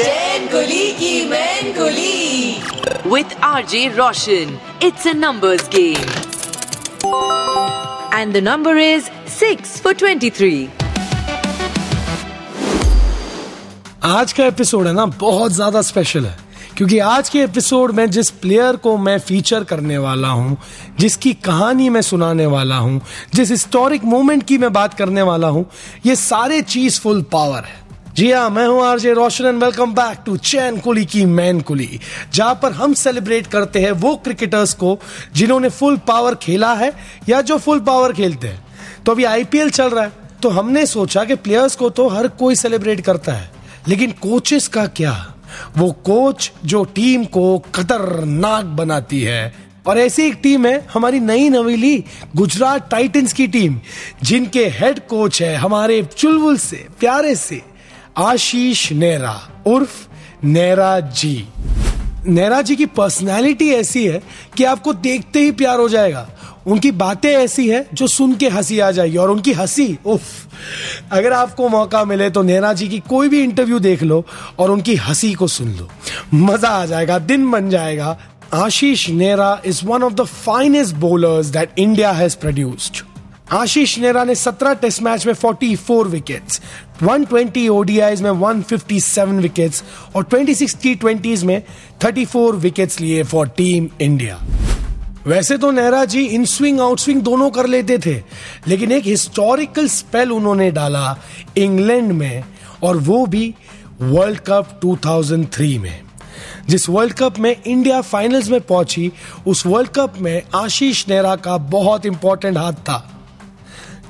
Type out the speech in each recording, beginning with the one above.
Chain Kulii Ki Main Kulii with R J Roshan it's a numbers game and the number is six four twenty three आज का episode है ना बहुत ज़्यादा special है। क्योंकि आज के एपिसोड में जिस प्लेयर को मैं फीचर करने वाला हूँ जिसकी कहानी मैं सुनाने वाला हूँ जिस हिस्टोरिक मोमेंट की मैं बात करने वाला हूँ ये सारे चीज़ फुल पावर है। जी हाँ मैं हूँ RJ Roshan and welcome back to Chain Kulii Ki Main Kulii. जहाँ पर हम सेलिब्रेट करते हैं वो क्रिकेटर्स को जिन्होंने फुल पावर खेला है या जो फुल पावर खेलते हैं। तो अभी आईपीएल चल रहा है तो हमने सोचा कि प्लेयर्स को तो हर कोई सेलिब्रेट करता है। लेकिन कोचेस का क्या? वो कोच जो टीम को खतरनाक बनाती है। और ऐसी एक टीम है, हमारी नई नवीली गुजरात टाइटंस की टीम जिनके हेड कोच है हमारे चुलबुल से, प्यारे से। आशीष नेहरा, उर्फ़ नेहरा जी। नेहरा जी की पर्सनालिटी ऐसी है कि आपको देखते ही प्यार हो जाएगा। उनकी बातें ऐसी है जो सुन के हँसी आ जाएगी और उनकी हँसी, उफ, अगर आपको मौका मिले तो नेहरा जी की कोई भी इंटरव्यू देख लो और उनकी हँसी को सुन लो। मज़ा आ जाएगा, दिन बन जाएगा। Ashish Nehra is one of the finest bowlers that India has produced Ashish Nehra ने 17 टेस्ट मैच में 44 विकेट्स 120 ओडीआईज में 157 विकेट्स और 26 टी ट्वेंटीज में 34 विकेट्स लिए फॉर टीम इंडिया वैसे तो Nehra ji in swing out swing दोनों कर लेते थे, लेकिन एक हिस्टोरिकल स्पेल उन्होंने डाला इंग्लैंड में और वो भी वर्ल्ड कप 2003 में। जिस वर्ल्ड कप में इंडिया फाइनल्स में पहुँची, उस वर्ल्ड कप में आशीष नेहरा का बहुत इंपॉर्टेंट हाथ था।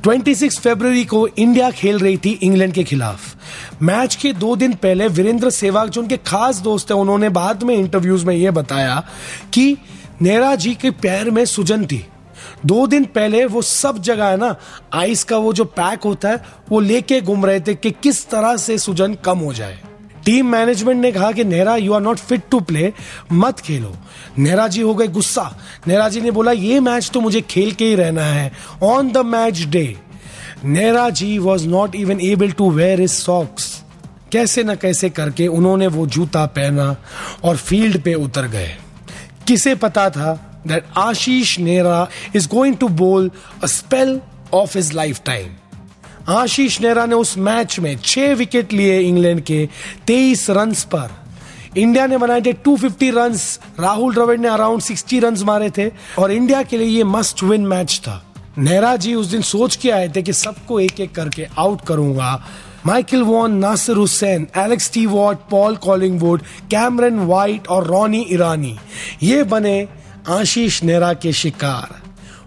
26 फरवरी को इंडिया खेल रही थी इंग्लैंड के खिलाफ। मैच के दो दिन पहले वीरेंद्र सहवाग, जो उनके खास दोस्त हैं, उन्होंने बाद में इंटरव्यूज़ में यह बताया कि नेहरा जी के पैर में सुजन थी। दो दिन पहले वो सब जगह है ना आइस का वो जो पैक होता है, वो लेके घूम रहे थे कि किस तरह से सुजन कम हो जाए। टीम मैनेजमेंट ने कहा कि Nehra you are not fit to play मत खेलो। नेहरा जी हो गए गुस्सा। नेहरा जी ने बोला, ये मैच तो मुझे खेल के ही रहना है। On the match day Nehra ji was not even able to wear his socks कैसे न कैसे करके उन्होंने वो जूता पहना और फ़ील्ड पे उतर गए। किसे पता था that Ashish Nehra is going to bowl a spell of his lifetime Ashish Nehra ने उस मैच में छह विकेट लिए इंग्लैंड के 23 रन्स पर। इंडिया ने बनाए थे 250 रन्स राहुल द्रविड़ ने अराउंड 60 रन्स मारे थे और इंडिया के लिए ये मस्ट विन मैच था। नेहरा जी उस दिन सोच के आए थे कि सबको एक एक करके आउट करूँगा। Michael Vaughan, Nasser Hussain, Alex Tudor, Paul Collingwood, Cameron White और रॉनी ईरानी ये बने आशीष नेहरा के शिकार।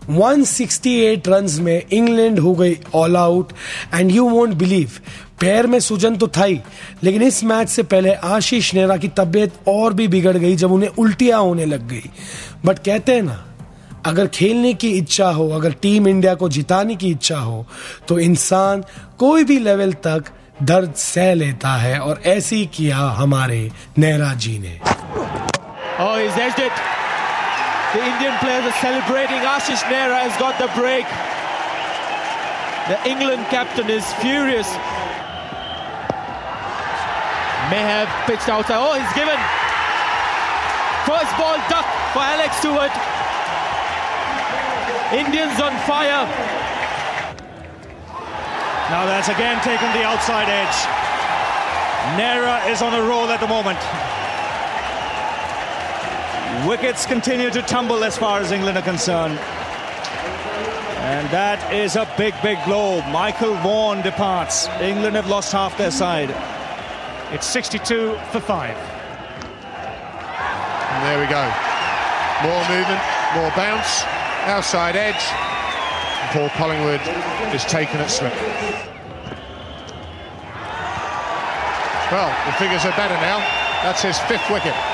168 रन्स में इंग्लैंड हो गई all out and you won't believe पैर में सूजन तो था ही, लेकिन इस मैच से पहले आशीष नेहरा की तबीयत और भी बिगड़ गई जब उन्हें उल्टियाँ होने लग गई बट कहते हैं ना, अगर खेलने की इच्छा हो, अगर टीम इंडिया को जिताने की इच्छा हो तो इंसान कोई भी लेवल तक दर्द सह लेता है, और ऐसे ही किया हमारे नेहरा जी ने Oh. The Indian players are celebrating. Ashish Nehra has got the break. The England captain is furious. May have pitched outside. Oh, he's given. First ball duck for Alex Stewart. Indians on fire. Now that's again taken the outside edge. Nera is on a roll at the moment. Wickets continue to tumble as far as England are concerned. And that is a big, big blow. Michael Vaughan departs. England have lost half their side. It's 62 for 5. And there we go. More movement, more bounce, outside edge. Paul Collingwood is taken at slip. Well, the figures are better now. That's his fifth wicket.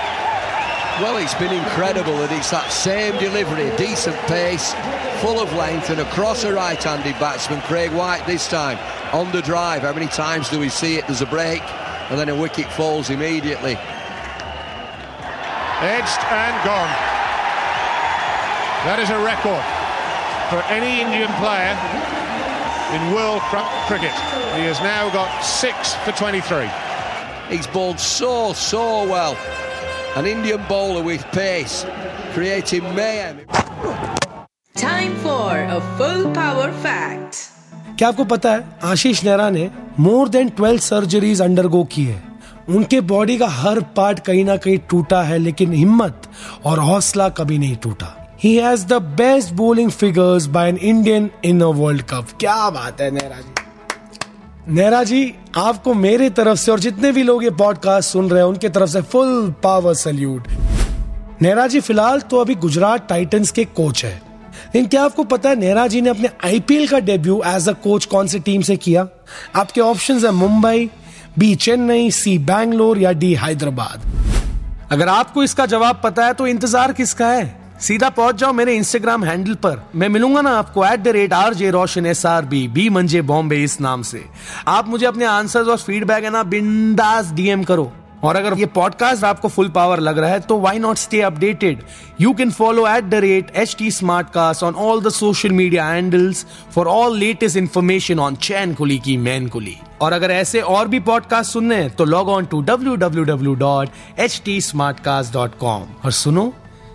Well, it's been incredible that it's that same delivery, decent pace, full of length, and across a right-handed batsman, Craig White this time on the drive. How many times do we see it? There's a break, and then a wicket falls immediately. Edged and gone. That is a record for any Indian player in world cricket. He has now got six for 23. He's bowled so, so well. An Indian bowler with pace, creating mayhem. Time for a full power fact. क्या आपको पता है आशीष नेहरा ने more than 12 surgeries undergo की है उनके body का हर part कहीं ना कहीं टूटा है लेकिन हिम्मत और हौसला कभी नहीं टूटा ही has the best bowling figures by an Indian in a World Cup क्या बात है नेहरा जी नेहरा जी, आपको मेरी तरफ़ से और जितने भी लोग ये पॉडकास्ट सुन रहे हैं, उनके तरफ़ से full power salute Nehra ji, फ़िलहाल तो अभी गुजरात टाइटंस के कोच है। लेकिन क्या आपको पता है, नेहरा जी ने अपने आईपीएल का डेब्यू एज अ कोच कौन सी टीम से किया? आपके ऑप्शन है मुंबई बी चेन्नई सी बैंगलोर या डी हैदराबाद। अगर आपको इसका जवाब पता है तो इंतज़ार किसका है? सीधा पहुँच जाओ मेरे इंस्टाग्राम हैंडल पर। मैं मिलूँगा ना आपको at the rate R J Roshan S R B B मंजे बॉम्बे इस नाम से। आप मुझे अपने आंसर्स और फीडबैक है ना बिंदास डीएम करो। और अगर ये पॉडकास्ट आपको फुल पावर लग रहा है तो why not stay updated you can follow at the rate H T smart cast on all the social media handles for all latest information on Chain Kulii Ki Main Kulii और अगर ऐसे और भी podcast सुनने हैं तो log on to W W W dot H T smart cast dot com और सुनो